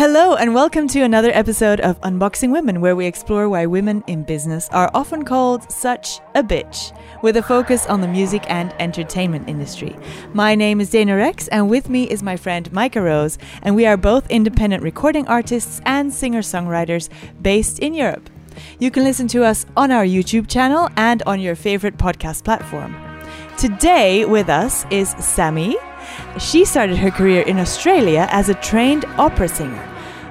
Hello, and welcome to another episode of Unboxing Women, where we explore why women in business are often called such a bitch, with a focus on the music and entertainment industry. My name is Dana Rex, and with me is my friend Micah Rose, and we are both independent recording artists and singer songwriters based in Europe. You can listen to us on our YouTube channel and on your favorite podcast platform. Today with us is Sammy. She started her career in Australia as a trained opera singer.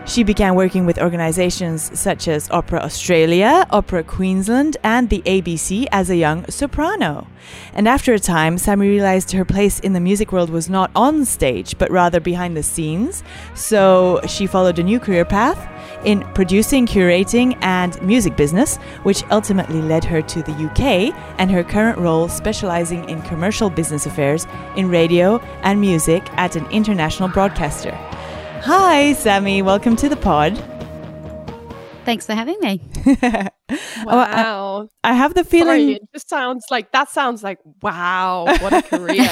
She began working with organizations such as Opera Australia, Opera Queensland, and the ABC as a young soprano. And after a time, Sammy realized her place in the music world was not on stage, but rather behind the scenes. So she followed a new career path in producing, curating, and music business, which ultimately led her to the UK and her current role specializing in commercial business affairs in radio and music at an international broadcaster. Hi, Sammy. Welcome to the pod. Thanks for having me. wow. I, I, have the feeling Sorry, it just sounds like that sounds like wow, what a career.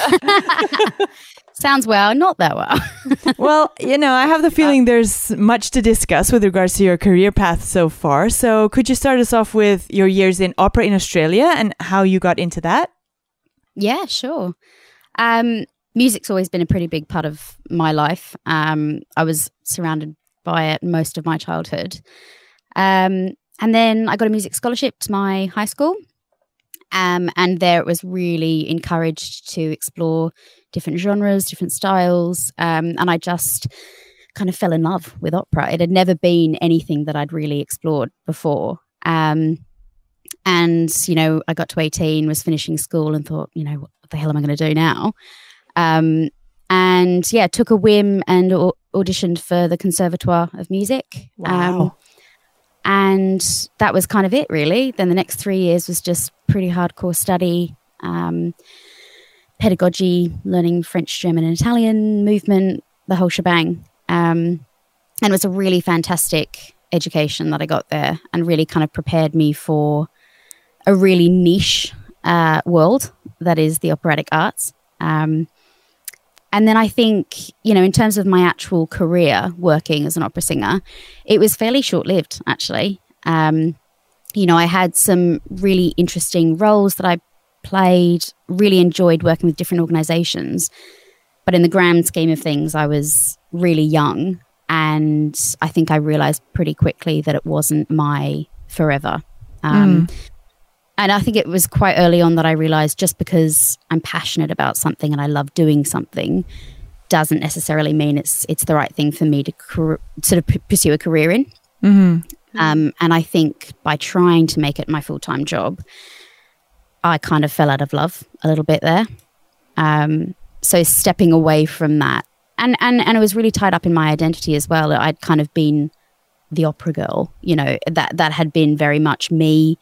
sounds well, not that well. well, you know, I have the feeling there's much to discuss with regards to your career path so far. So, could you start us off with your years in opera in Australia and how you got into that? Yeah, sure. Um, music's always been a pretty big part of my life. Um, I was surrounded by it most of my childhood. Um, and then I got a music scholarship to my high school. Um, and there it was really encouraged to explore different genres, different styles. Um, and I just kind of fell in love with opera. It had never been anything that I'd really explored before. Um, and, you know, I got to 18, was finishing school, and thought, you know, what the hell am I going to do now? Um, and yeah, took a whim and au- auditioned for the Conservatoire of Music. Wow. Um, and that was kind of it, really. Then the next three years was just pretty hardcore study, um, pedagogy, learning French, German, and Italian, movement, the whole shebang. Um, and it was a really fantastic education that I got there and really kind of prepared me for a really niche uh, world that is the operatic arts. Um, and then I think, you know, in terms of my actual career working as an opera singer, it was fairly short lived, actually. Um, you know, I had some really interesting roles that I played, really enjoyed working with different organizations. But in the grand scheme of things, I was really young. And I think I realized pretty quickly that it wasn't my forever. Um, mm. And I think it was quite early on that I realized just because I'm passionate about something and I love doing something doesn't necessarily mean it's it's the right thing for me to cr- sort of p- pursue a career in. Mm-hmm. Um, and I think by trying to make it my full time job, I kind of fell out of love a little bit there. Um, so stepping away from that, and and and it was really tied up in my identity as well. I'd kind of been the opera girl, you know that that had been very much me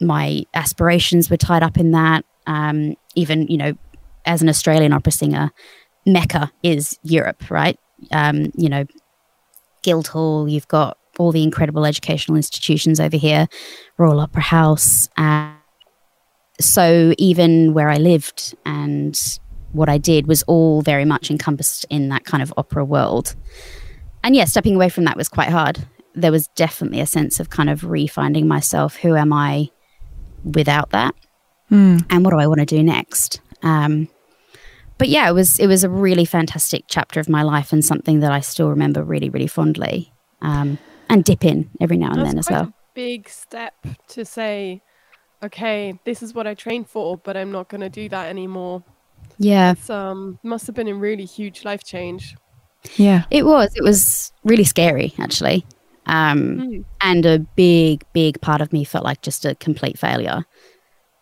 my aspirations were tied up in that. Um, even, you know, as an Australian opera singer, Mecca is Europe, right? Um, you know, Guildhall, you've got all the incredible educational institutions over here, Royal Opera House. Uh, so even where I lived and what I did was all very much encompassed in that kind of opera world. And yeah, stepping away from that was quite hard. There was definitely a sense of kind of refinding myself. Who am I? Without that? Mm. And what do I want to do next? Um, but yeah, it was it was a really fantastic chapter of my life and something that I still remember really really fondly. Um, and dip in every now and That's then as well. big step to say, okay, this is what I trained for, but I'm not going to do that anymore. Yeah, it um, must have been a really huge life change. Yeah, it was. It was really scary actually. Um, mm. And a big, big part of me felt like just a complete failure.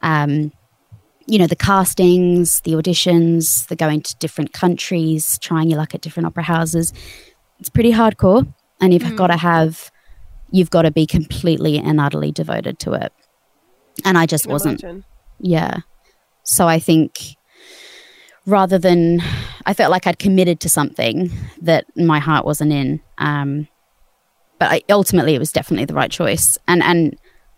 Um, you know, the castings, the auditions, the going to different countries, trying your luck at different opera houses. It's pretty hardcore. And you've mm. got to have, you've got to be completely and utterly devoted to it. And I just wasn't. Imagine. Yeah. So I think rather than, I felt like I'd committed to something that my heart wasn't in. Um, but I, ultimately it was definitely the right choice. And and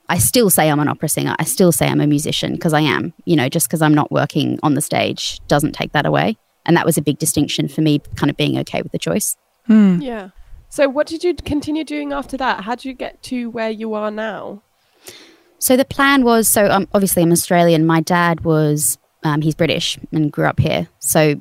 I still say I'm an opera singer. I still say I'm a musician because I am. You know, just because I'm not working on the stage doesn't take that away. And that was a big distinction for me, kind of being okay with the choice. Hmm. Yeah. So, what did you continue doing after that? How did you get to where you are now? So the plan was so um, obviously I'm Australian. My dad was um, he's British and grew up here. So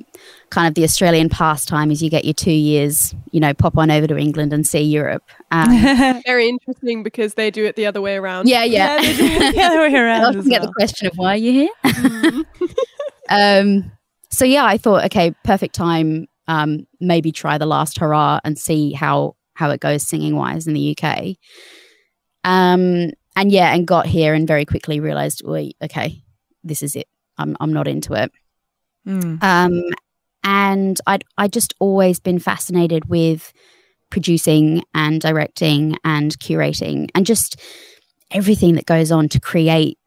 kind of the Australian pastime is you get your two years, you know, pop on over to England and see Europe. Um, Very interesting because they do it the other way around. yeah, yeah. they do it the other way I around. often as get the question of why are you here. Mhm. um, so yeah, I thought, okay, perfect time. Um, maybe try the last hurrah and see how how it goes singing wise in the UK. Um, and yeah, and got here and very quickly realized, wait, okay, this is it. I'm I'm not into it. Mm. Um, and I'd I just always been fascinated with producing and directing and curating and just everything that goes on to create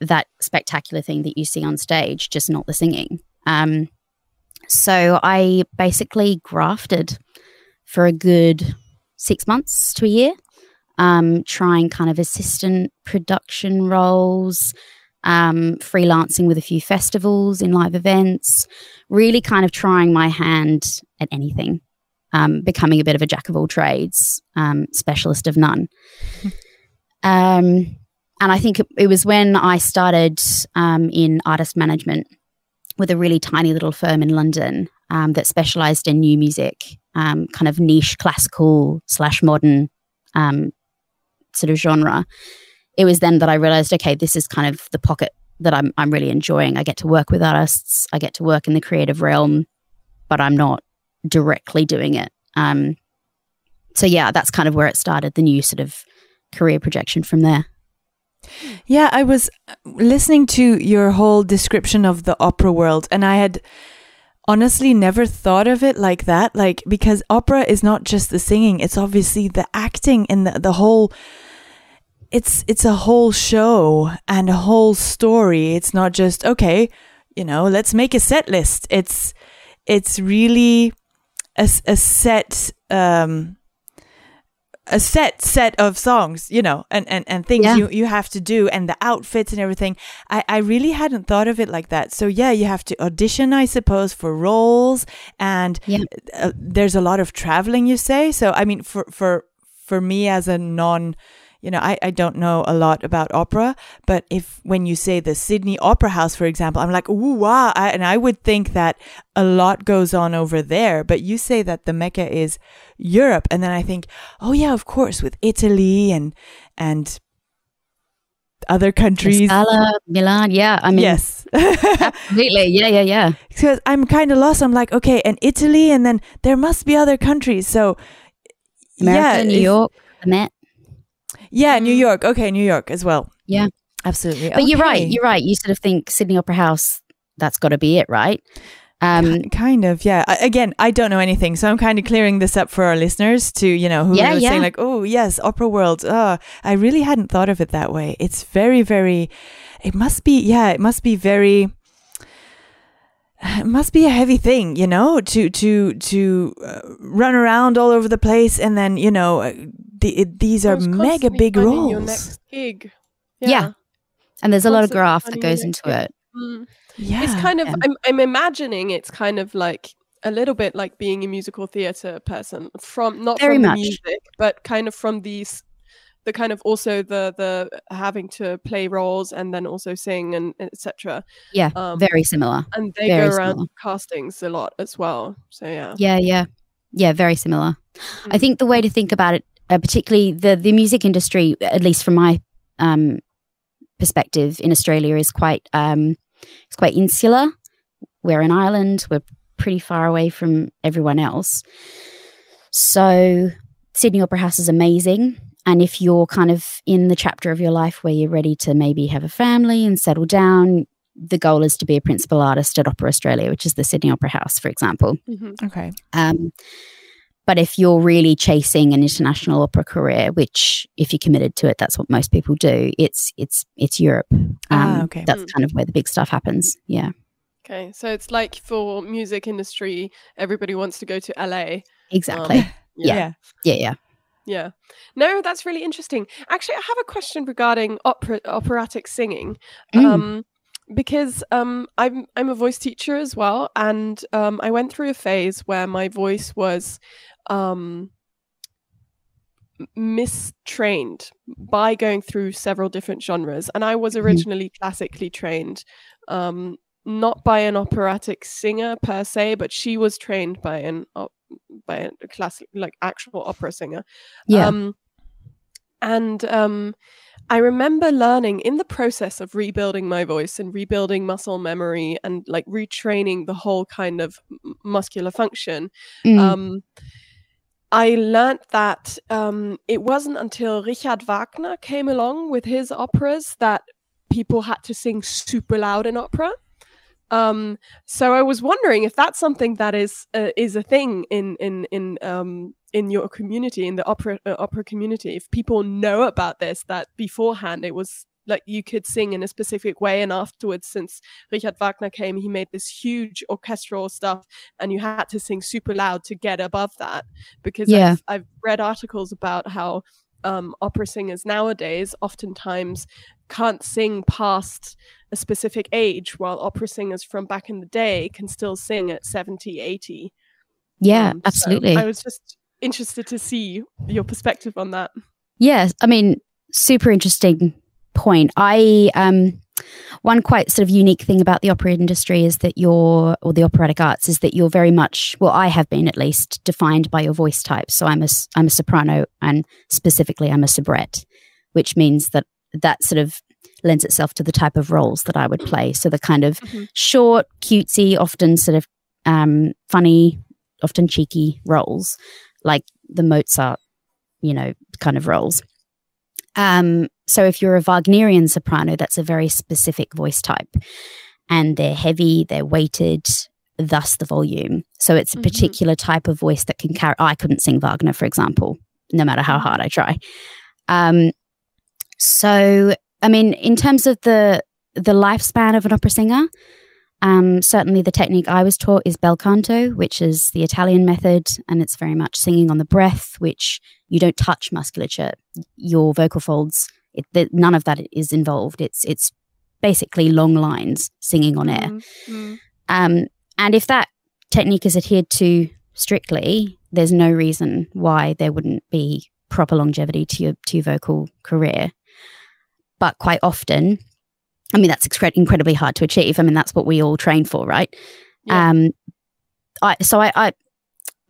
that spectacular thing that you see on stage, just not the singing. Um, so I basically grafted for a good six months to a year, um, trying kind of assistant production roles, um, freelancing with a few festivals in live events, really kind of trying my hand at anything, um, becoming a bit of a jack of all trades, um, specialist of none. um, and I think it, it was when I started um, in artist management with a really tiny little firm in London um, that specialized in new music, um, kind of niche classical slash modern um, sort of genre. It was then that I realized, okay, this is kind of the pocket that I'm I'm really enjoying. I get to work with artists, I get to work in the creative realm, but I'm not directly doing it. Um, so yeah, that's kind of where it started. The new sort of career projection from there. Yeah, I was listening to your whole description of the opera world, and I had honestly never thought of it like that. Like, because opera is not just the singing, it's obviously the acting and the, the whole. It's it's a whole show and a whole story. It's not just okay, you know, let's make a set list. It's it's really a, a set um a set set of songs, you know, and, and, and things Yeah. you, you have to do and the outfits and everything. I, I really hadn't thought of it like that. So yeah, you have to audition, I suppose, for roles and Yeah. uh, there's a lot of traveling, you say. So, I mean, for, for, for me as a non, you know, I, I don't know a lot about opera, but if when you say the Sydney Opera House, for example, I'm like, ooh, wow. I, and I would think that a lot goes on over there. But you say that the Mecca is Europe. And then I think, oh, yeah, of course, with Italy and, and other countries. Scala, Milan, yeah. I mean, yes. absolutely. Yeah, yeah, yeah. because I'm kind of lost. I'm like, okay, and Italy, and then there must be other countries. So, America, New if- York, the Met. Yeah, New York. Okay, New York as well. Yeah. absolutely. But you're right. You're right. You sort of think Sydney Opera House, that's got to be it, right? Um, kind of, yeah. I, again, I don't know anything, so I'm kind of clearing this up for our listeners to, you know, who Yeah, are yeah. saying like, "Oh, yes, opera world." Oh, I really hadn't thought of it that way. It's very, very. It must be, yeah. It must be very. It must be a heavy thing, you know, to to to uh, run around all over the place, and then you know, uh, the, it, these are mega big roles. Your next gig. Yeah. and there's a lot of Constantly graft that goes into it. Mm. Yeah, it's kind of yeah. I'm, I'm imagining it's kind of like a little bit like being a musical theater person from not Very from the much. music but kind of from these the kind of also the the having to play roles and then also sing and etc Yeah, um, very similar. and they very go around similar. castings a lot as well so yeah Yeah, yeah, yeah, very similar. I Mm. think the way to think about it, uh, particularly the the music industry, at least from my um, perspective in Australia, is quite um, it's quite insular. We're an island. We're pretty far away from everyone else. So Sydney Opera House is amazing. And if you're kind of in the chapter of your life where you're ready to maybe have a family and settle down, the goal is to be a principal artist at Opera Australia, which is the Sydney Opera House, for example. Mhm. okay. Um, but if you're really chasing an international opera career, which if you're committed to it, that's what most people do. It's it's it's Europe. Um, Ah, okay. That's Mm. kind of where the big stuff happens. Yeah, okay so it's like for music industry everybody wants to go to la exactly. Um, Yeah. yeah, yeah. Yeah. No, that's really interesting. Actually, I have a question regarding opera operatic singing. Mm. Um because um I'm I'm a voice teacher as well and um I went through a phase where my voice was um mistrained by going through several different genres. And I was Mhm. originally classically trained, um, not by an operatic singer per se, but she was trained by an op- by a classic like actual opera singer. Yeah. Um, and um, I remember learning in the process of rebuilding my voice and rebuilding muscle memory and like retraining the whole kind of muscular function. Mm. Um, I learned that um, it wasn't until Richard Wagner came along with his operas that people had to sing super loud in opera. Um, so I was wondering if that's something that is uh, is a thing in in in um, in your community, in the opera uh, opera community. If people know about this, that beforehand it was like you could sing in a specific way, and afterwards, since Richard Wagner came, he made this huge orchestral stuff, and you had to sing super loud to get above that. Because Yeah. I've, I've read articles about how um, opera singers nowadays oftentimes can't sing past a specific age, while opera singers from back in the day can still sing at 70, 80. yeah, Um, so absolutely. I was just interested to see your perspective on that. Yes, I mean, super interesting point. I um one quite sort of unique thing about the opera industry is that you're or the operatic arts is that you're very much well I have been at least defined by your voice type. So I'm a I'm a soprano and specifically I'm a soubrette, which means that that sort of lends itself to the type of roles that I would play. So the kind of Mhm. short, cutesy, often sort of um funny, often cheeky roles like the Mozart, you know, kind of roles. Um, so if you're a Wagnerian soprano, that's a very specific voice type, and they're heavy, they're weighted, thus the volume. So it's a Mhm. particular type of voice that can carry. I couldn't sing Wagner, for example, no matter how hard I try. Um, so I mean, in terms of the the lifespan of an opera singer, um, certainly the technique I was taught is bel canto, which is the Italian method, and it's very much singing on the breath, which you don't touch musculature. Your vocal folds, it, the, none of that is involved. It's it's basically long lines singing on air. Mm, mm, Um, and if that technique is adhered to strictly, there's no reason why there wouldn't be proper longevity to your to your vocal career. But quite often, I mean, that's excre- incredibly hard to achieve. I mean, that's what we all train for, right? Yeah. Um, I so I, I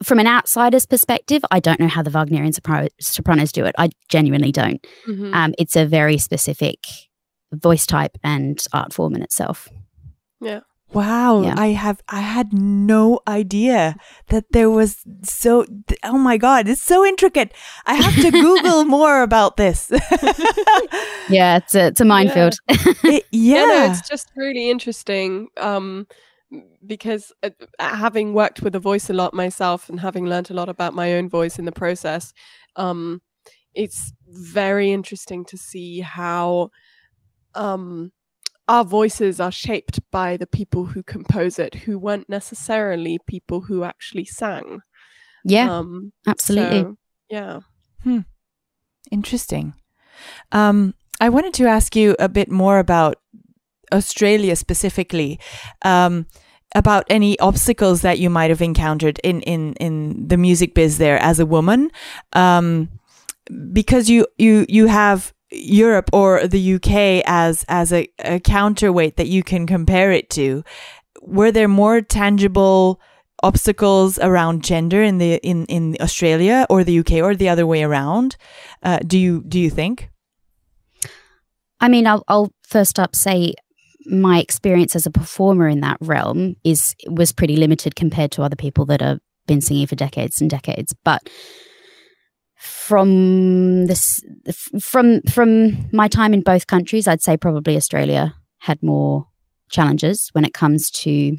from an outsider's perspective, I don't know how the Wagnerian sopra- sopranos do it. I genuinely don't. mhm. Um, it's a very specific voice type and art form in itself. Wow, Yeah. I have I had no idea that there was so oh my god, it's so intricate. I have to Google more about this. Yeah, it's a, it's a minefield. It- yeah, no, it's just really interesting um, because uh, having worked with a voice a lot myself and having learned a lot about my own voice in the process, um, it's very interesting to see how um, our voices are shaped by the people who compose it, who weren't necessarily people who actually sang. yeah, um, absolutely. so, yeah. Interesting. Um, I wanted to ask you a bit more about Australia specifically, um, about any obstacles that you might have encountered in in in the music biz there as a woman, um, because you you you have Europe or the UK as as a, a counterweight that you can compare it to. Were there more tangible obstacles around gender in the in in Australia or the UK or the other way around? Uh, do you do you think? I mean, I'll, I'll first up say my experience as a performer in that realm is was pretty limited compared to other people that have been singing for decades and decades. But from this, from from my time in both countries, I'd say probably Australia had more challenges when it comes to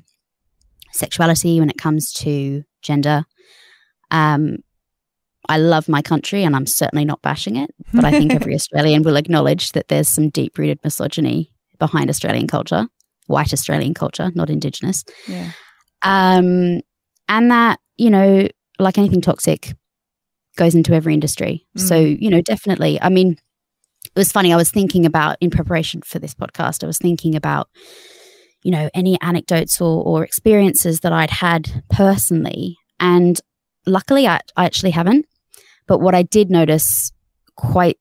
sexuality, when it comes to gender. Um, I love my country, and I'm certainly not bashing it but I think every Australian will acknowledge that there's some deep rooted misogyny behind Australian culture, white Australian culture, not Indigenous. Yeah. Um, and that, you know, like anything toxic, goes into every industry. So, you know, definitely. I mean, it was funny. I was thinking about in preparation for this podcast, I was thinking about, you know, any anecdotes or, or experiences that I'd had personally. And luckily, I, I actually haven't. But what I did notice quite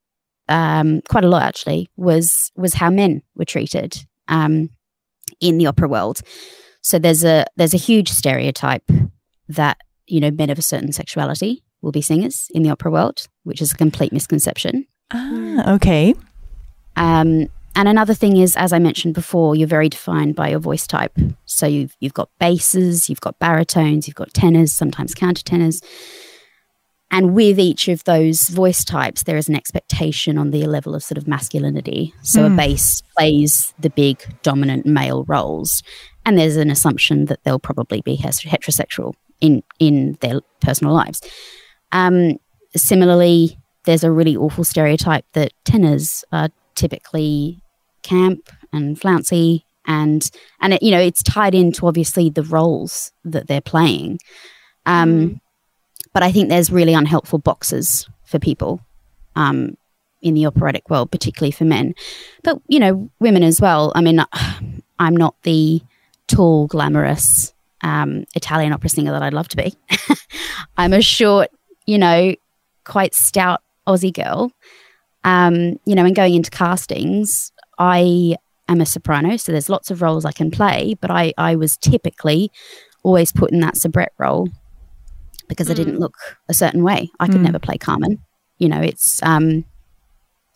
um, quite a lot actually was was how men were treated um, in the opera world. So there's a there's a huge stereotype that you know men of a certain sexuality will be singers in the opera world, which is a complete misconception. Ah, okay. Um, and another thing is, as I mentioned before, you're very defined by your voice type. So you've you've got basses, you've got baritones, you've got tenors, sometimes countertenors. And with each of those voice types, there is an expectation on the level of sort of masculinity. So Mm. a bass plays the big dominant male roles, and there's an assumption that they'll probably be heterosexual in in their personal lives. Um, similarly, there's a really awful stereotype that tenors are typically camp and flouncy and and it, you know it's tied into obviously the roles that they're playing. Um Mm. but i think there's really unhelpful boxes for people um in the operatic world particularly for men. But you know women as well. I mean i'm not the tall glamorous um italian opera singer that i'd love to be. I'm a short you know quite stout aussie girl um, you know, and going into castings, I am a soprano, so there's lots of roles I can play, but I, I was typically always put in that soubrette role because I didn't look a certain way. I could Mm. never play Carmen. You know, it's um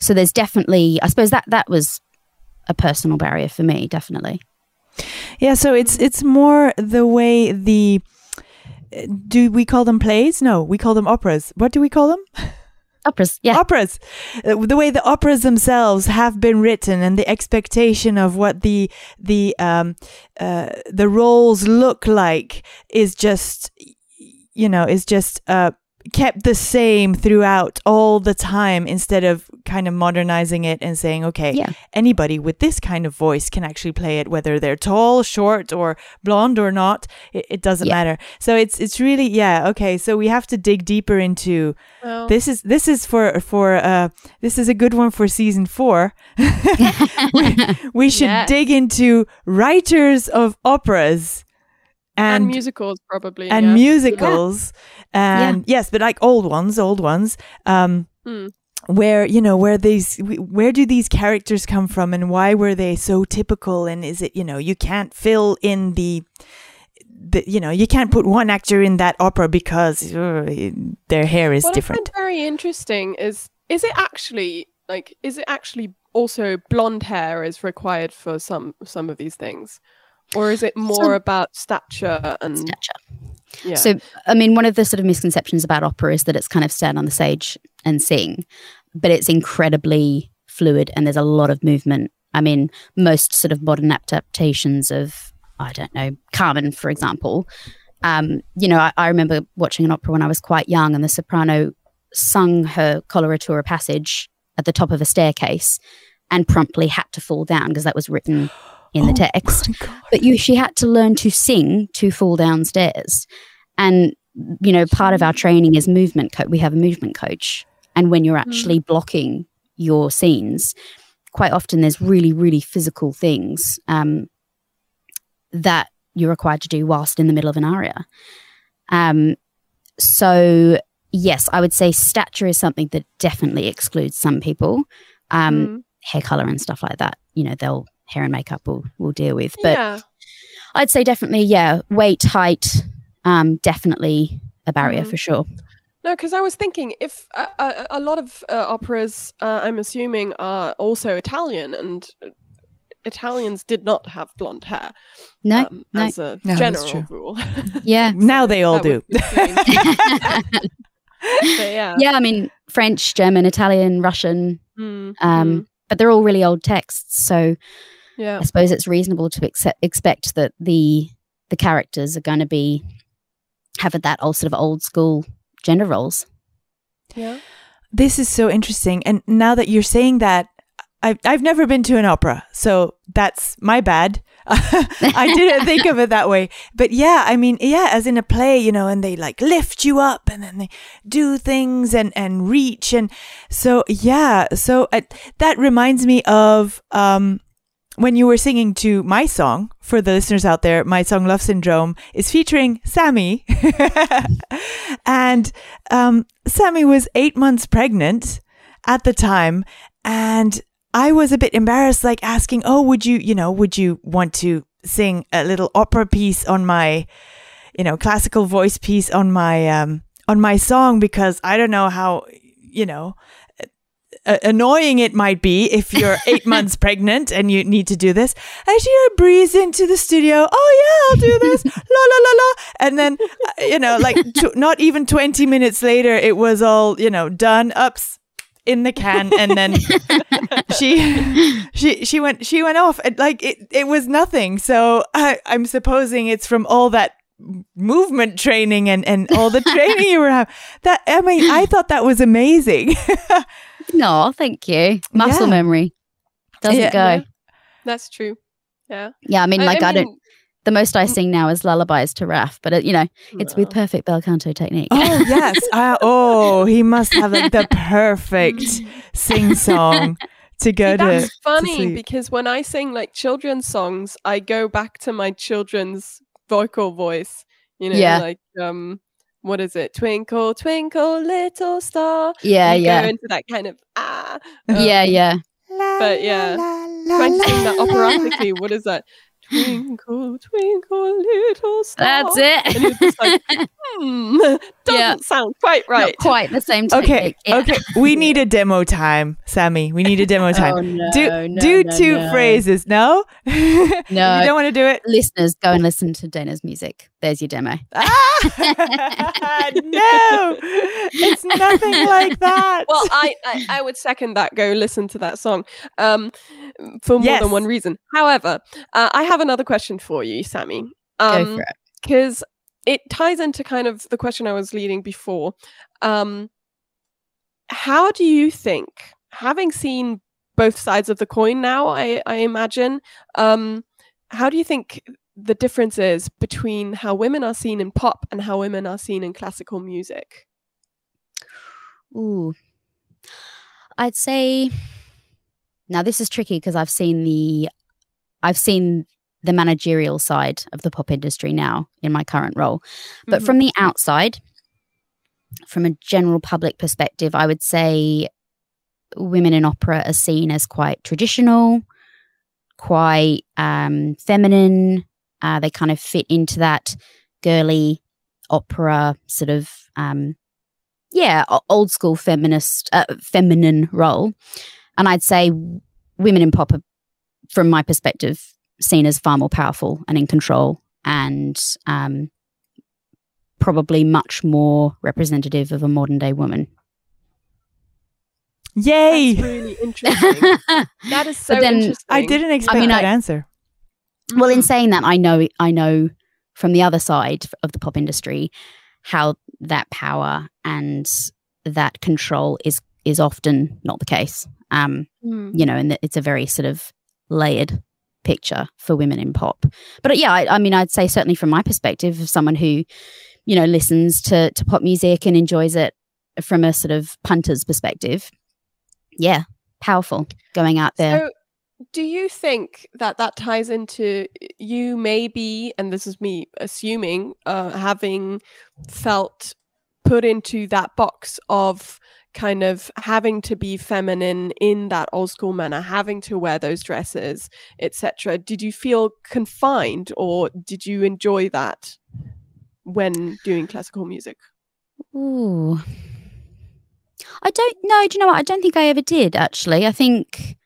so there's definitely I suppose that that was a personal barrier for me, definitely. Yeah, so it's it's more the way the do we call them plays? No, we call them operas. What do we call them? Operas, yeah. Operas. Uh, The way the operas themselves have been written and the expectation of what the the um uh the roles look like is just you know is just uh kept the same throughout all the time instead of kind of modernizing it and saying okay Yeah. anybody with this kind of voice can actually play it whether they're tall short or blonde or not it, it doesn't Yeah. matter so it's it's really yeah okay so we have to dig deeper into Well, this is this is for for uh this is a good one for season four we, we should Yes. dig into writers of operas and, and musicals probably. and yeah. musicals and yes but like old ones old ones um Hmm. where you know where these where do these characters come from and why were they so typical and is it you know you can't fill in the the you know you can't put one actor in that opera because uh, their hair is what different I find very interesting is is it actually like is it actually also blonde hair is required for some some of these things, or is it more Some- about stature and Stature. yeah? So, I mean, one of the sort of misconceptions about opera is that it's kind of stand on the stage and sing, but it's incredibly fluid and there's a lot of movement. I mean, most sort of modern adaptations of, I don't know, Carmen, for example. Um, you know, I, I remember watching an opera when I was quite young, and the soprano sung her coloratura passage at the top of a staircase and promptly had to fall down because that was written in the Oh text but you she had to learn to sing to fall downstairs. And you know part of our training is movement coach we have a movement coach. And when you're actually blocking your scenes quite often there's really really physical things um, that you're required to do whilst in the middle of an aria. Um, so yes i would say stature is something that definitely excludes some people. Um, Mm. hair color and stuff like that you know they'll hair and makeup will will deal with but yeah, I'd say definitely, yeah, weight, height, um, definitely a barrier Mhm. for sure. no, because I was thinking if uh, a, a lot of uh, operas, uh, I'm assuming, are also Italian, and uh, Italians did not have blonde hair No, um, no. as a No, general rule. yeah, now they all do would be strange. But yeah, yeah. I mean, French, German, Italian, Russian, Mm, um, mm, but they're all really old texts. So yeah. I suppose it's reasonable to accept, expect that the the characters are going to be having that old sort of old school gender roles. Yeah. This is so interesting. And now that you're saying that, I've, I've never been to an opera. So that's my bad. I didn't think of it that way. But yeah, I mean, yeah, as in a play, you know, and they like lift you up and then they do things and, and reach. And so, yeah. So uh, that reminds me of, um, when you were singing to my song, for the listeners out there, my song Love Syndrome is featuring Sammy. and um, Sammy was eight months pregnant at the time. And I was a bit embarrassed, like asking, Oh, would you, you know, would you want to sing a little opera piece on my, you know, classical voice piece on my, um, on my song? Because I don't know how, you know, uh, annoying it might be if you're eight months pregnant and you need to do this. And she breeze into the studio. Oh yeah, I'll do this. la la la la. And then, uh, you know, like t- not even 20 minutes later, it was all, you know, done. Ups in the can and then she she she went she went off and like it it was nothing so I, i'm supposing it's from all that movement training and and all the training you were having that i mean i thought that was amazing no thank you muscle Yeah. memory doesn't Yeah. go Yeah. That's true. Yeah. yeah i mean like i, don't the most i sing now is lullabies to raf but it, you know it's with perfect bel canto technique oh yes uh, oh he must have like, the perfect sing song to go See, to that's funny sleep. because when I sing like children's songs, I go back to my children's vocal voice. You know, Yeah. like um, what is it? Twinkle, twinkle, little star. yeah You yeah Go into that kind of ah. yeah yeah But yeah, trying to sing that operatically. What is that? Twinkle, twinkle, little star. that's it And just like, hmm, doesn't Yeah. sound quite Not right. quite the same okay. Yeah. okay we need a demo time sammy we need a demo time Oh, no, do no, do no, two no. phrases no no. you don't want to do it Listeners, go and listen to Dana's music. There's your demo. Ah! no, it's nothing like that. well, I, I I would second that. Go listen to that song, um, for more Yes. than one reason. However, uh, I have another question for you, Sammy. go Um, for it. because it ties into kind of the question I was leading before. Um, how do you think, having seen both sides of the coin now, I, I imagine, um, how do you think the differences between how women are seen in pop and how women are seen in classical music? Ooh. I'd say now this is tricky because I've seen the I've seen the managerial side of the pop industry now in my current role. But Mhm. from the outside, from a general public perspective, I would say women in opera are seen as quite traditional, quite um, feminine. Uh, they kind of fit into that girly opera sort of um, yeah, old school feminist, uh, feminine role. And I'd say women in pop are, from my perspective, seen as far more powerful and in control and um, probably much more representative of a modern day woman. Yay! That's really interesting. that is so then interesting. I didn't expect mean, that I- answer. Well, in Mhm. saying that, I know, I know from the other side of the pop industry how that power and that control is is often not the case. Um, Mm. you know, and that it's a very sort of layered picture for women in pop. But uh, yeah, I, I mean, I'd say certainly from my perspective, of someone who, you know, listens to to pop music and enjoys it from a sort of punter's perspective, yeah, powerful going out there. So, do you think that that ties into you maybe, and this is me assuming, uh, having felt put into that box of kind of having to be feminine in that old school manner, having to wear those dresses, etc. Did you feel confined, or did you enjoy that when doing classical music? Ooh. I don't know. Do you know what? I don't think I ever did actually. I think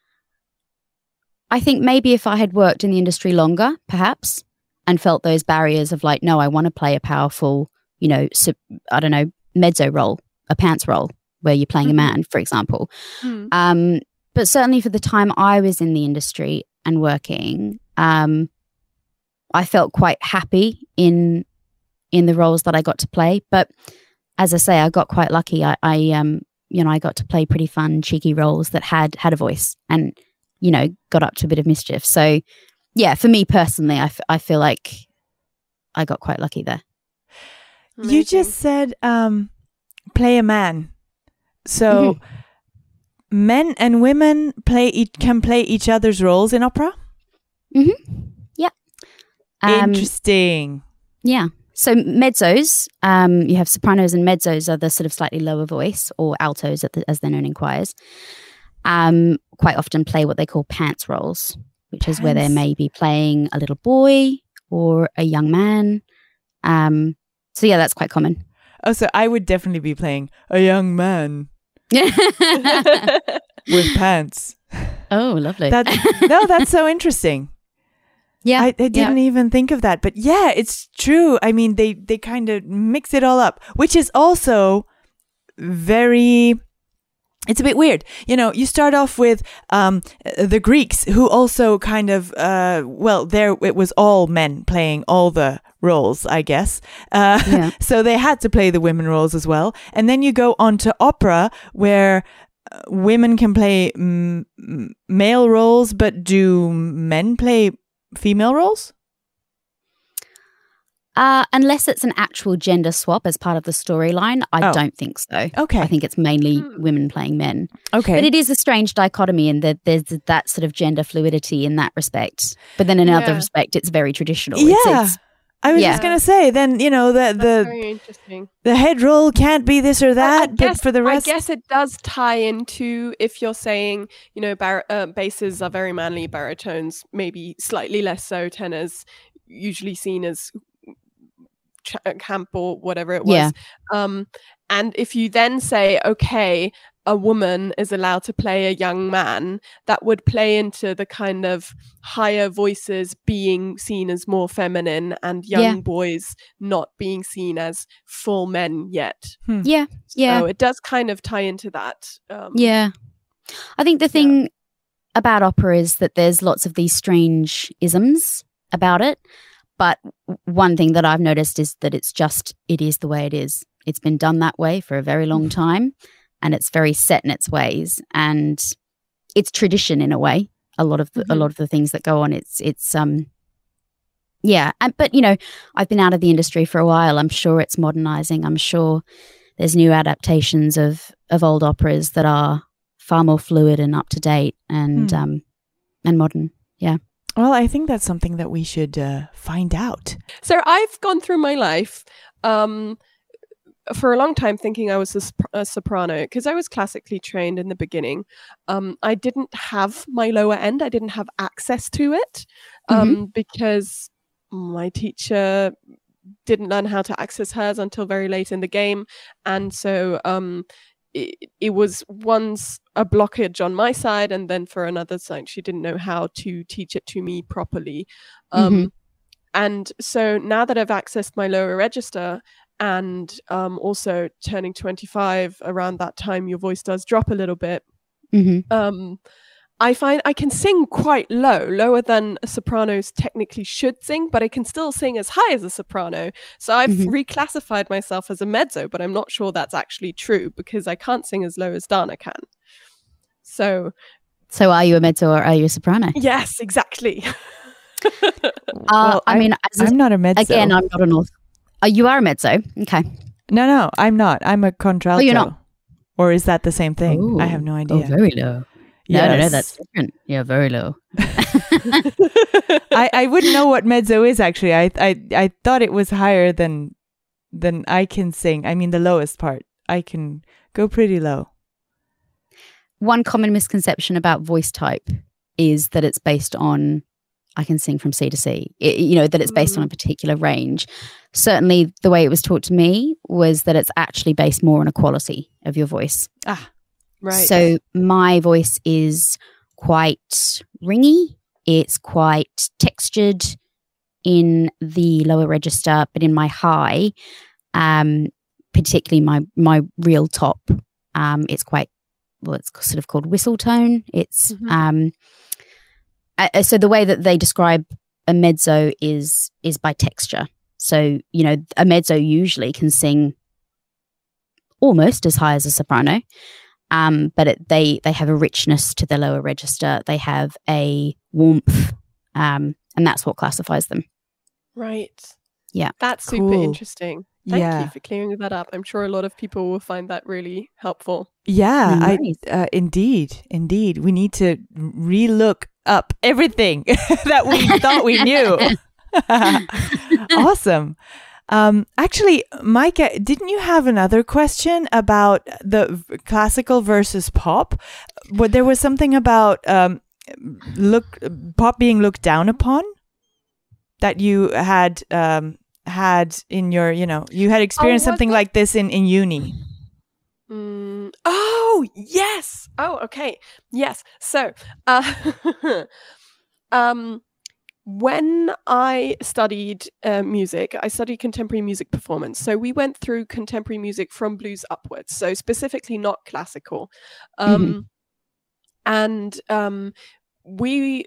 I think maybe if I had worked in the industry longer, perhaps, and felt those barriers of like, no, I want to play a powerful, you know, sup- I don't know, mezzo role, a pants role where you're playing Mhm. a man, for example. Hmm. Um, but certainly for the time I was in the industry and working, um, I felt quite happy in in the roles that I got to play. But as I say, I got quite lucky. I, I um, you know, I got to play pretty fun, cheeky roles that had had a voice and you know got up to a bit of mischief. So yeah, for me personally, I, f- I feel like I got quite lucky there. You just said um, play a man. So Mm-hmm. men and women play each, can play each other's roles in opera. Um, Interesting. Yeah. So mezzos, um, you have sopranos and mezzos are the sort of slightly lower voice, or altos the, as they're known in choirs. Um, quite often play what they call pants roles, which is where they may be playing a little boy or a young man. Um, so yeah, that's quite common. Oh, so I would definitely be playing a young man with pants. Oh, lovely. That no, that's so interesting. yeah, I, I didn't even think of that, but yeah, it's true. I mean, they they kind of mix it all up, which is also very. It's a bit weird, you know. You start off with um, the Greeks, who also kind of, uh, well, there it was all men playing all the roles, I guess. Uh, Yeah. so they had to play the women roles as well. And then you go on to opera, where uh, women can play m- m- male roles, but do men play female roles? Uh, unless it's an actual gender swap as part of the storyline, I Oh. don't think so. Okay. I think it's mainly Hmm. women playing men. Okay. But it is a strange dichotomy in that there's that sort of gender fluidity in that respect. But then in another Yeah. respect, it's very traditional. yeah. It's, it's, I was yeah. just gonna say, then you know the the the head role can't be this or Well, I that, but for the rest, I guess it does tie into if you're saying, you know, bar- uh, basses are very manly, baritones maybe slightly less so, tenors usually seen as ch- uh, camp or whatever it was. Yeah. Um, and if you then say, okay, a woman is allowed to play a young man, that would play into the kind of higher voices being seen as more feminine and young Yeah. boys not being seen as full men yet. yeah, yeah. So it does kind of tie into that. Um, Yeah. I think the thing about opera is that there's lots of these strange isms about it. But one thing that I've noticed is that it's just, it is the way it is. It's been done that way for a very long time and it's very set in its ways and it's tradition in a way. A lot of the, a Mhm. lot of the things that go on, it's, it's, um, yeah. And, but, you know, I've been out of the industry for a while. I'm sure it's modernizing. I'm sure there's new adaptations of, of old operas that are far more fluid and up to date and Hmm. um and modern. Well, I think that's something that we should uh, find out. So I've gone through my life um, for a long time thinking I was a, sop- a soprano because I was classically trained in the beginning. Um, I didn't have my lower end, I didn't have access to it um, because my teacher didn't learn how to access hers until very late in the game. And so um, it, it was once a blockage on my side, and then for another side, she didn't know how to teach it to me properly. Um, and so now that I've accessed my lower register and um, also turning 25 around that time, your voice does drop a little bit. hmm Um, I find I can sing quite low, lower than a sopranos technically should sing, but I can still sing as high as a soprano. So I've Mhm. reclassified myself as a mezzo, but I'm not sure that's actually true because I can't sing as low as Dana can. So So are you a mezzo or are you a soprano? yes, exactly. Uh, Well, I I'm- mean, as a- I'm not a mezzo. again, I'm not an author. Oh, you are a mezzo. Okay. no, no, I'm not. I'm a contralto. Oh, you're not? Or is that the same thing? I have no Oh, idea. very low. No, no, no, that's different. Yeah, very low. I, I wouldn't know what mezzo is actually. I, I I thought it was higher than than I can sing. I mean the lowest part. I can go pretty low. One common misconception about voice type is that it's based on I can sing from C to C. It- you know that it's based on a particular range. Certainly, the way it was taught to me was that it's actually based more on a quality of your voice. Ah, right. So my voice is quite ringy. It's quite textured in the lower register, but in my high, um, particularly my my real top, um, it's quite well. It's sort of called whistle tone. It's Mhm. um, uh, so the way that they describe a mezzo is is by texture. So you know, a mezzo usually can sing almost as high as a soprano, um, but it, they they have a richness to the lower register. They have a warmth, um, and that's what classifies them. Right. Yeah. That's super Cool. interesting. Thank Yeah. you for clearing that up. I'm sure a lot of people will find that really helpful. Yeah, No I uh, indeed, indeed. We need to relook up everything that we thought we knew. awesome. Um, actually, Micah, didn't you have another question about the classical versus pop? But there was something about um, look pop being looked down upon that you had um, had in your, you know, you had experienced was something it? like this in in uni. Mm, oh yes. Oh okay. Yes. So, uh, um, when I studied uh, music, I studied contemporary music performance. So we went through contemporary music from blues upwards. So specifically not classical, um, and um, we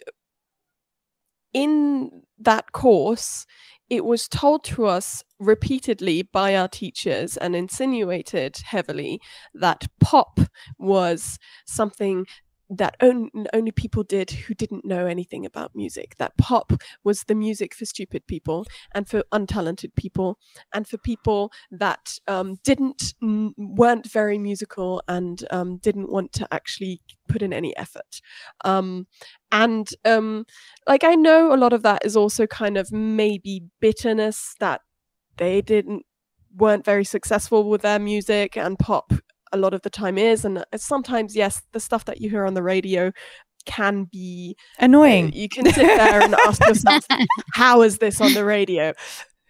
in that course it was told to us repeatedly by our teachers and insinuated heavily that pop was something that on- only people did who didn't know anything about music. That pop was the music for stupid people and for untalented people and for people that um, didn't weren't very musical and um, didn't want to actually put in any effort. Um, and um, like I know a lot of that is also kind of maybe bitterness that they didn't weren't very successful with their music and pop a lot of the time is and uh, sometimes yes the stuff that you hear on the radio can be uh, Annoying. you can sit there and ask yourself how is this on the radio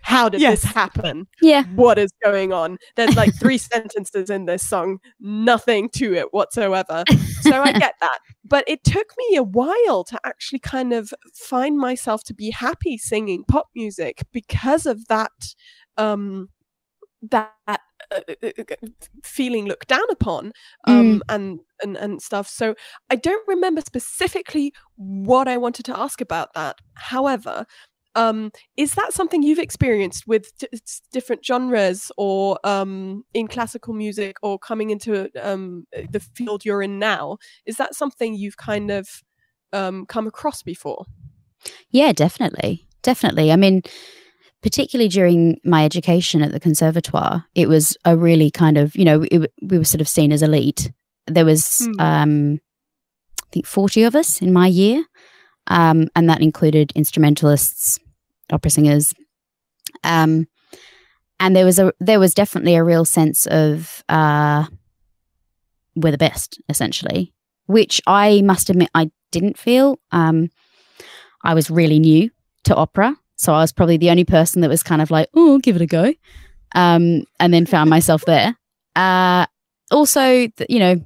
how did Yes. this happen yeah. what is going on there's like three sentences in this song nothing to it whatsoever so i get that but it took me a while to actually kind of find myself to be happy singing pop music because of that um that feeling looked down upon um and, and and stuff. So i don't remember specifically what i wanted to ask about that. However um is that something you've experienced with s- different genres or um in classical music or coming into um the field you're in now? Is that something you've kind of um come across before? Yeah, definitely. Definitely. I mean, particularly during my education at the conservatoire, it was a really kind of, you know, it, we were sort of seen as elite. There was, Hmm. um, I think, 40 of us in my year. Um, and that included instrumentalists, opera singers. Um, and there was a there was definitely a real sense of uh, we're the best, essentially, which I must admit I didn't feel. Um, I was really new to opera, so I was probably the only person that was kind of like, "Oh, give it a go," um, and then found myself there. Uh, also, you know,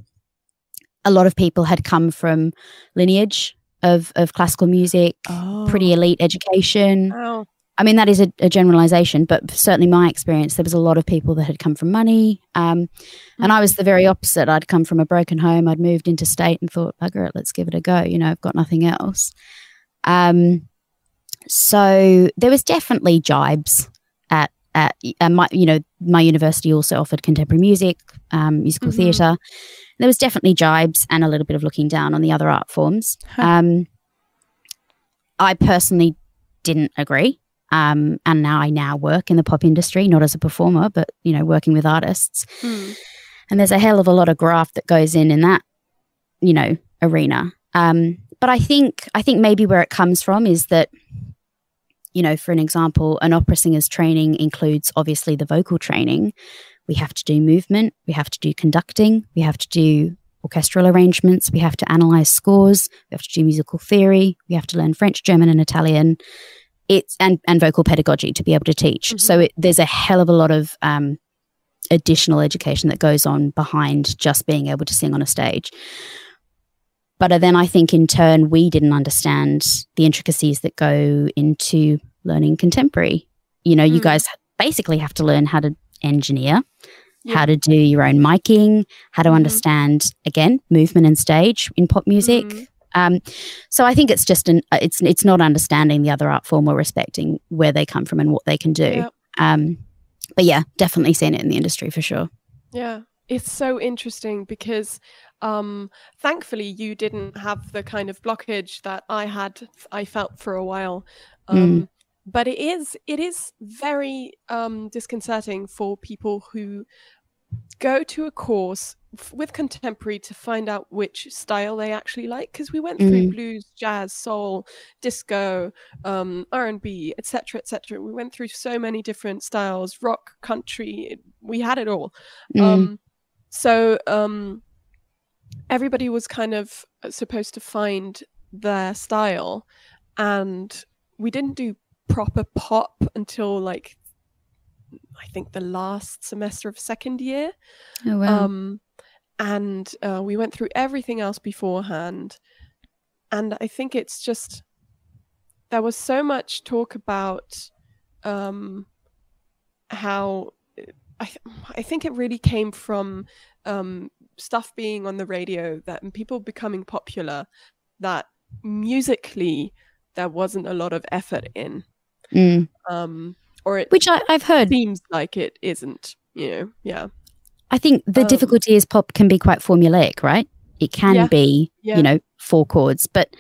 a lot of people had come from lineage of of classical music, Oh. pretty elite education. oh I mean, that is a, a generalization, but certainly my experience, there was a lot of people that had come from money. Um, and I was the very opposite. I'd come from a broken home. I'd moved interstate and thought, bugger it, let's give it a go. You know, I've got nothing else. Um, so there was definitely jibes at, at uh, my, you know, my university also offered contemporary music, um, musical Mhm. theatre. There was definitely jibes and a little bit of looking down on the other art forms. Huh. Um, I personally didn't agree. Um, and now I now work in the pop industry, not as a performer, but you know, working with artists. hmm. And there's a hell of a lot of graft that goes in in that, you know, arena. Um, but I think I think maybe where it comes from is that, you know, for an example, an opera singer's training includes obviously the vocal training. We have to do movement, we have to do conducting, we have to do orchestral arrangements, we have to analyze scores, we have to do musical theory, we have to learn French, German, and Italian. It's and and vocal pedagogy to be able to teach. Mhm. So it, there's a hell of a lot of um, additional education that goes on behind just being able to sing on a stage. But then I think in turn, we didn't understand the intricacies that go into learning contemporary. You know, you Mm. guys basically have to learn how to engineer, Yeah. how to do your own miking, how to Mhm. understand, again, movement and stage in pop music. Mhm. Um, so I think it's just an uh, it's it's not understanding the other art form or respecting where they come from and what they can do. Yeah. Um, but yeah, definitely seen it in the industry for sure. Yeah, it's so interesting because um thankfully you didn't have the kind of blockage that I had I felt for a while. Um but it is it is very um disconcerting for people who go to a course f- with contemporary to find out which style they actually like because we went through Mm. blues jazz soul disco um, r&b etc etc we went through so many different styles rock country we had it all Mm. um, so um, everybody was kind of uh, supposed to find their style and we didn't do proper pop until like i think the last semester of second year oh wow. um, and uh, we went through everything else beforehand. And I think it's just there was so much talk about um, how I, th- I think it really came from um, stuff being on the radio that and people becoming popular that musically there wasn't a lot of effort in Mm. um, or it Which I, I've heard. seems like it isn't you know yeah I think the um, difficulty is pop can be quite formulaic, right? It can Yeah. be, Yeah. you know, four chords. But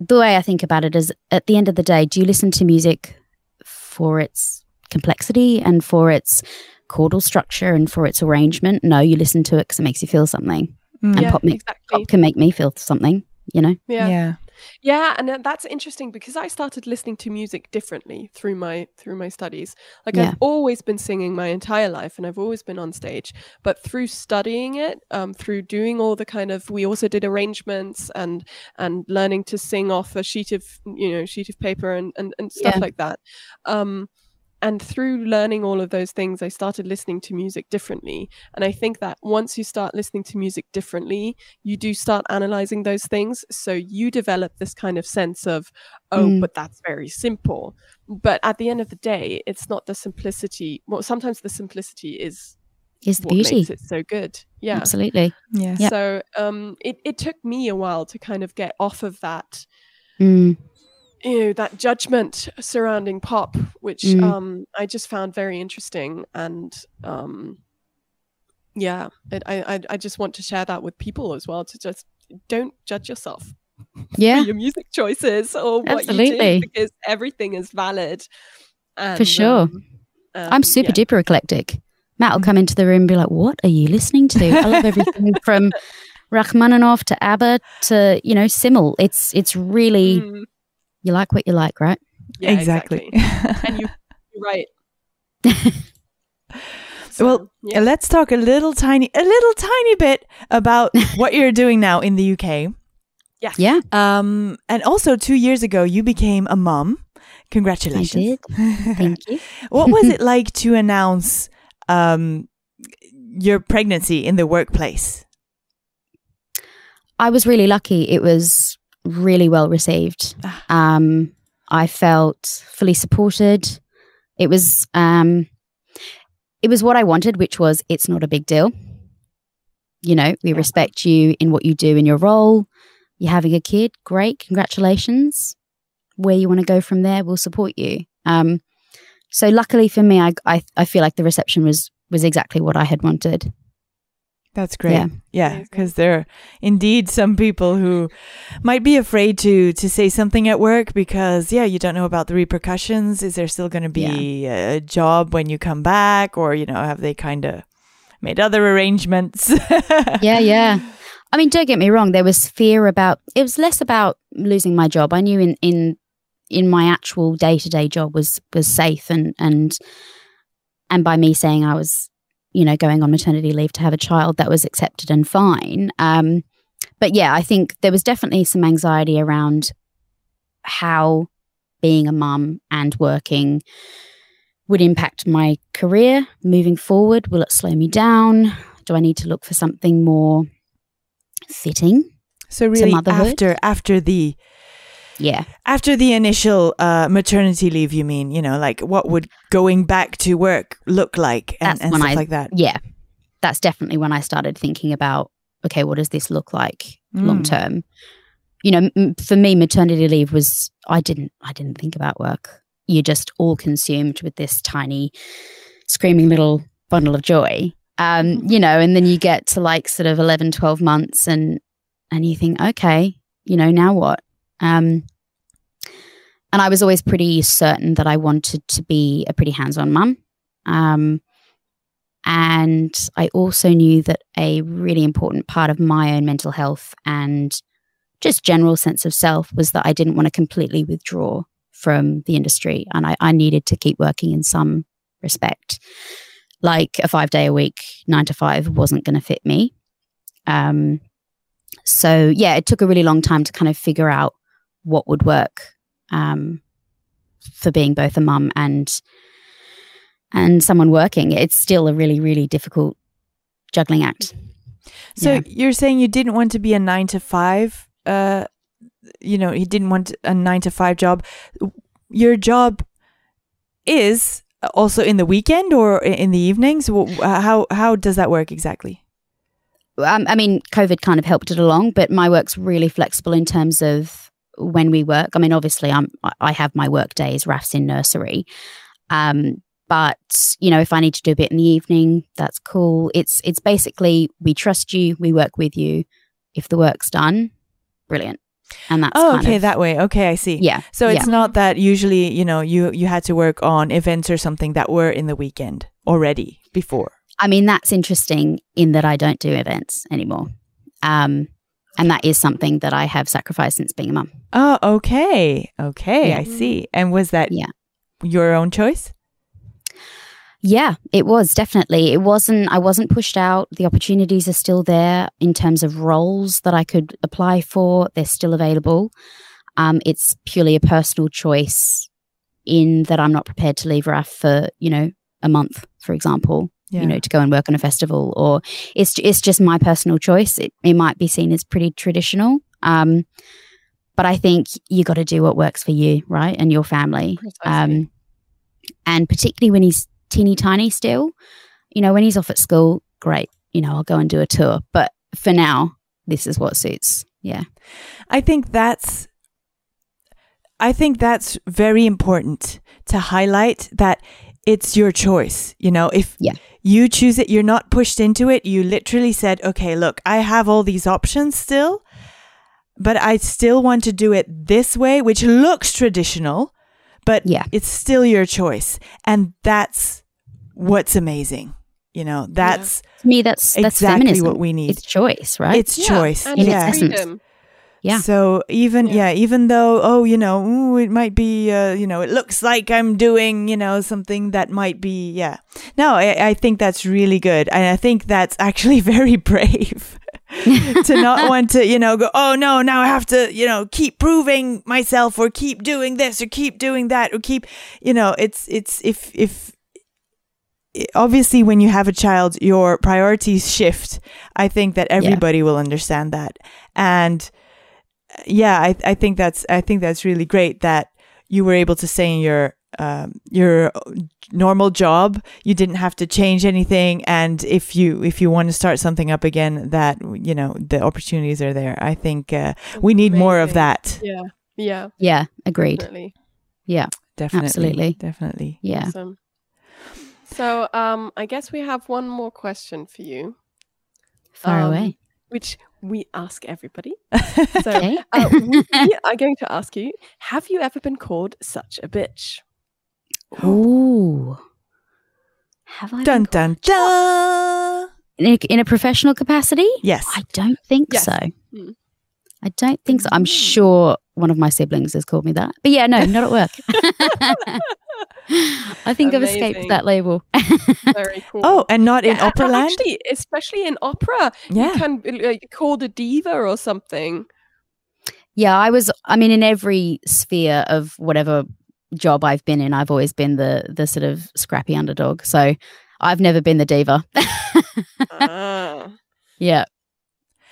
the way I think about it is at the end of the day, do you listen to music for its complexity and for its chordal structure and for its arrangement? No, you listen to it because it makes you feel something. Mm. And yeah pop me- exactly Pop can make me feel something, you know? yeah yeah. Yeah, and that's interesting because I started listening to music differently through my through my studies. Like Yeah. I've always been singing my entire life, and I've always been on stage. But through studying it, um, through doing all the kind of, we also did arrangements and and learning to sing off a sheet of you know sheet of paper and and, and stuff Yeah. like that. Um, and through learning all of those things, I started listening to music differently. And I think that once you start listening to music differently, you do start analyzing those things. So you develop this kind of sense of, oh, Mm. but that's very simple. But at the end of the day, it's not the simplicity. Well, sometimes the simplicity is Is the beauty. makes it so good. Yeah. Absolutely. Yeah. So um, it, it took me a while to kind of get off of that Mm. You know that judgment surrounding pop which Mm. um i just found very interesting and um yeah it, I, I i just want to share that with people as well to just don't judge yourself Yeah. your music choices or what you Absolutely. do because everything is valid and, For sure. um, I'm um, super yeah. duper eclectic. Matt will Mm. come into the room and be like, What are you listening to? I love everything from Rachmaninoff to ABBA to, you know, Simmel. It's it's really Mm, you like what you like, right? yeah, exactly. and you you're right Well, yeah. Let's talk a little tiny, a little tiny bit about what you're doing now in the UK. Yeah. Yeah, Um, and also, two years ago, you became a mom. Congratulations. Thank you. what was it like to announce um, your pregnancy in the workplace? I was really lucky. It was really well received. Ah. Um, I felt fully supported. It was um, it was what I wanted, which was it's not a big deal. You know, we Yeah. respect you in what you do in your role. You're having a kid, great, congratulations. Where you want to go from there, we'll support you. Um, so luckily for me, I, I I feel like the reception was was exactly what I had wanted. That's great. Yeah. Yeah, because there are indeed some people who might be afraid to to say something at work because yeah, you don't know about the repercussions. Is there still going to be a job when you come back, or you know, have they kind of made other arrangements? yeah, yeah. I mean, don't get me wrong. There was fear about. It was less about losing my job. I knew in in in my actual day to day job was was safe, and and and by me saying I was, you know, going on maternity leave to have a child, that was accepted and fine. Um, but yeah, I think there was definitely some anxiety around how being a mum and working would impact my career moving forward. Will it slow me down? Do I need to look for something more fitting? so really, after after the Yeah. after the initial uh, maternity leave, you mean you know, like what would going back to work look like and, and stuff I- like that? Yeah. That's definitely when I started thinking about okay, what does this look like long Mm. term? You know, m- for me maternity leave was I didn't I didn't think about work. You're just all consumed with this tiny screaming little bundle of joy. Um, you know, and then you get to like sort of 11 12 months and and you think, okay, you know, now what? Um and I was always pretty certain that I wanted to be a pretty hands-on mum. Um And I also knew that a really important part of my own mental health and just general sense of self was that I didn't want to completely withdraw from the industry and I, I needed to keep working in some respect. Like a five day a week, nine to five wasn't going to fit me. Um, so, yeah, it took a really long time to kind of figure out what would work um, for being both a mum and and someone working. It's still a really, really difficult juggling act. So Yeah. you're saying you didn't want to be a nine to five, uh, you know, you didn't want a nine to five job. Your job is also in the weekend or in the evenings. How how does that work exactly? um, I mean, COVID kind of helped it along, but my work's really flexible in terms of when we work. I mean, obviously, I'm I- have my work days. Raf's in nursery, um, but you know, if I need to do a bit in the evening, that's cool. It's it's basically we trust you, we work with you. If the work's done, brilliant, and that's Oh, okay, of- that way. Okay, I see. yeah. So it's yeah. not that usually, you know, you you had to work on events or something that were in the weekend already before. I mean, that's interesting in that I don't do events anymore. Um, and that is something that I have sacrificed since being a mum. Oh, okay. Okay, Yeah. I see. And was that Yeah. your own choice? Yeah, it was definitely. It wasn't, I wasn't pushed out. The opportunities are still there in terms of roles that I could apply for. They're still available. Um, it's purely a personal choice in that I'm not prepared to leave Raf for, you know, a month, for example, Yeah. you know, to go and work on a festival or it's, it's just my personal choice. It, it might be seen as pretty traditional. Um, but I think you got to do what works for you, right? And your family. Um, and particularly when he's teeny tiny still, you know, when he's off at school, great. You know, I'll go and do a tour. But for now, this is what suits. Yeah. I think that's I think that's very important to highlight that it's your choice. You know, if Yeah. You choose it, you're not pushed into it. You literally said, okay, look, I have all these options still, but I still want to do it this way, which looks traditional, but Yeah. it's still your choice. And that's what's amazing. You know, that's To me, that's that's exactly feminism. what we need. It's choice, right? It's choice. and In it's its freedom. Yeah. So even Yeah. yeah. even though oh you know ooh, it might be uh, you know it looks like I'm doing you know something that might be yeah. No, I, I think that's really good, and I think that's actually very brave to not want to you know go oh no now I have to you know keep proving myself or keep doing this or keep doing that or keep you know it's it's if if obviously when you have a child your priorities shift i think that everybody will understand that and yeah I, I think that's i think that's really great that you were able to say in your um, your normal job you didn't have to change anything and if you if you want to start something up again that you know the opportunities are there i think uh, we need more of that Yeah. Yeah. yeah. Agreed. Definitely. Yeah. definitely Absolutely. definitely Yeah. Awesome. So um I guess we have one more question for you, Far Um, away. which we ask everybody. So Okay. uh, we are going to ask you, have you ever been called such a bitch? Ooh. Have I dun dun dun in a, in a professional capacity? yes I don't think Yes. so. Mm. I don't think so. I'm Mm. sure one of my siblings has called me that. But yeah, no, not at work. I think I've escaped that label. Very cool. oh and not in Yeah, a- opera land Actually, especially in opera, yeah you can be, like, called a diva or something. yeah, I was I mean in every sphere of whatever job I've been in, I've always been the the sort of scrappy underdog. So I've never been the diva. ah. yeah.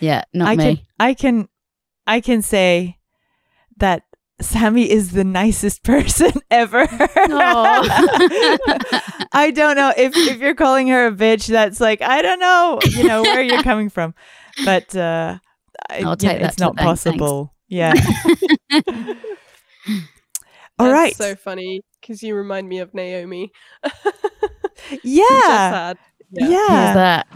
Yeah, not I me. can I can I can say that Sammy is the nicest person ever. I don't know if if you're calling her a bitch. That's like I don't know, you know where you're coming from, but uh, I, I'll take know, that it's not the bank, thanks. possible. Yeah. All That's right. so funny because you remind me of Naomi. Which is yeah. Yeah. Who's that?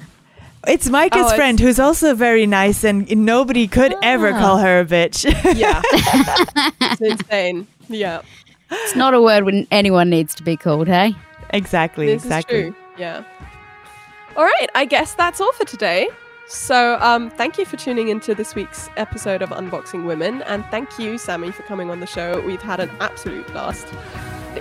It's Micah's Oh, it's- friend who's also very nice, and nobody could ever Ah. call her a bitch. Yeah. it's insane. Yeah. It's not a word when anyone needs to be called, hey? exactly. This exactly. is true. Yeah. All right, I guess that's all for today. So, um, thank you for tuning into this week's episode of Unboxing Women, and thank you, Sammy, for coming on the show. We've had an absolute blast.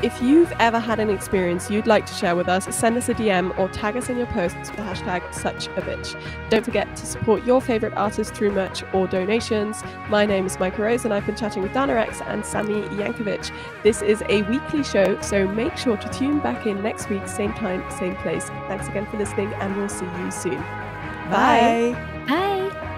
If you've ever had an experience you'd like to share with us, send us a DM or tag us in your posts with the hashtag such a bitch. Don't forget to support your favorite artists through merch or donations. My name is Micah Rose, and I've been chatting with Dana Rex and Sammy Yankovic. This is a weekly show, so make sure to tune back in next week, same time, same place. Thanks again for listening, and we'll see you soon. Bye. Bye.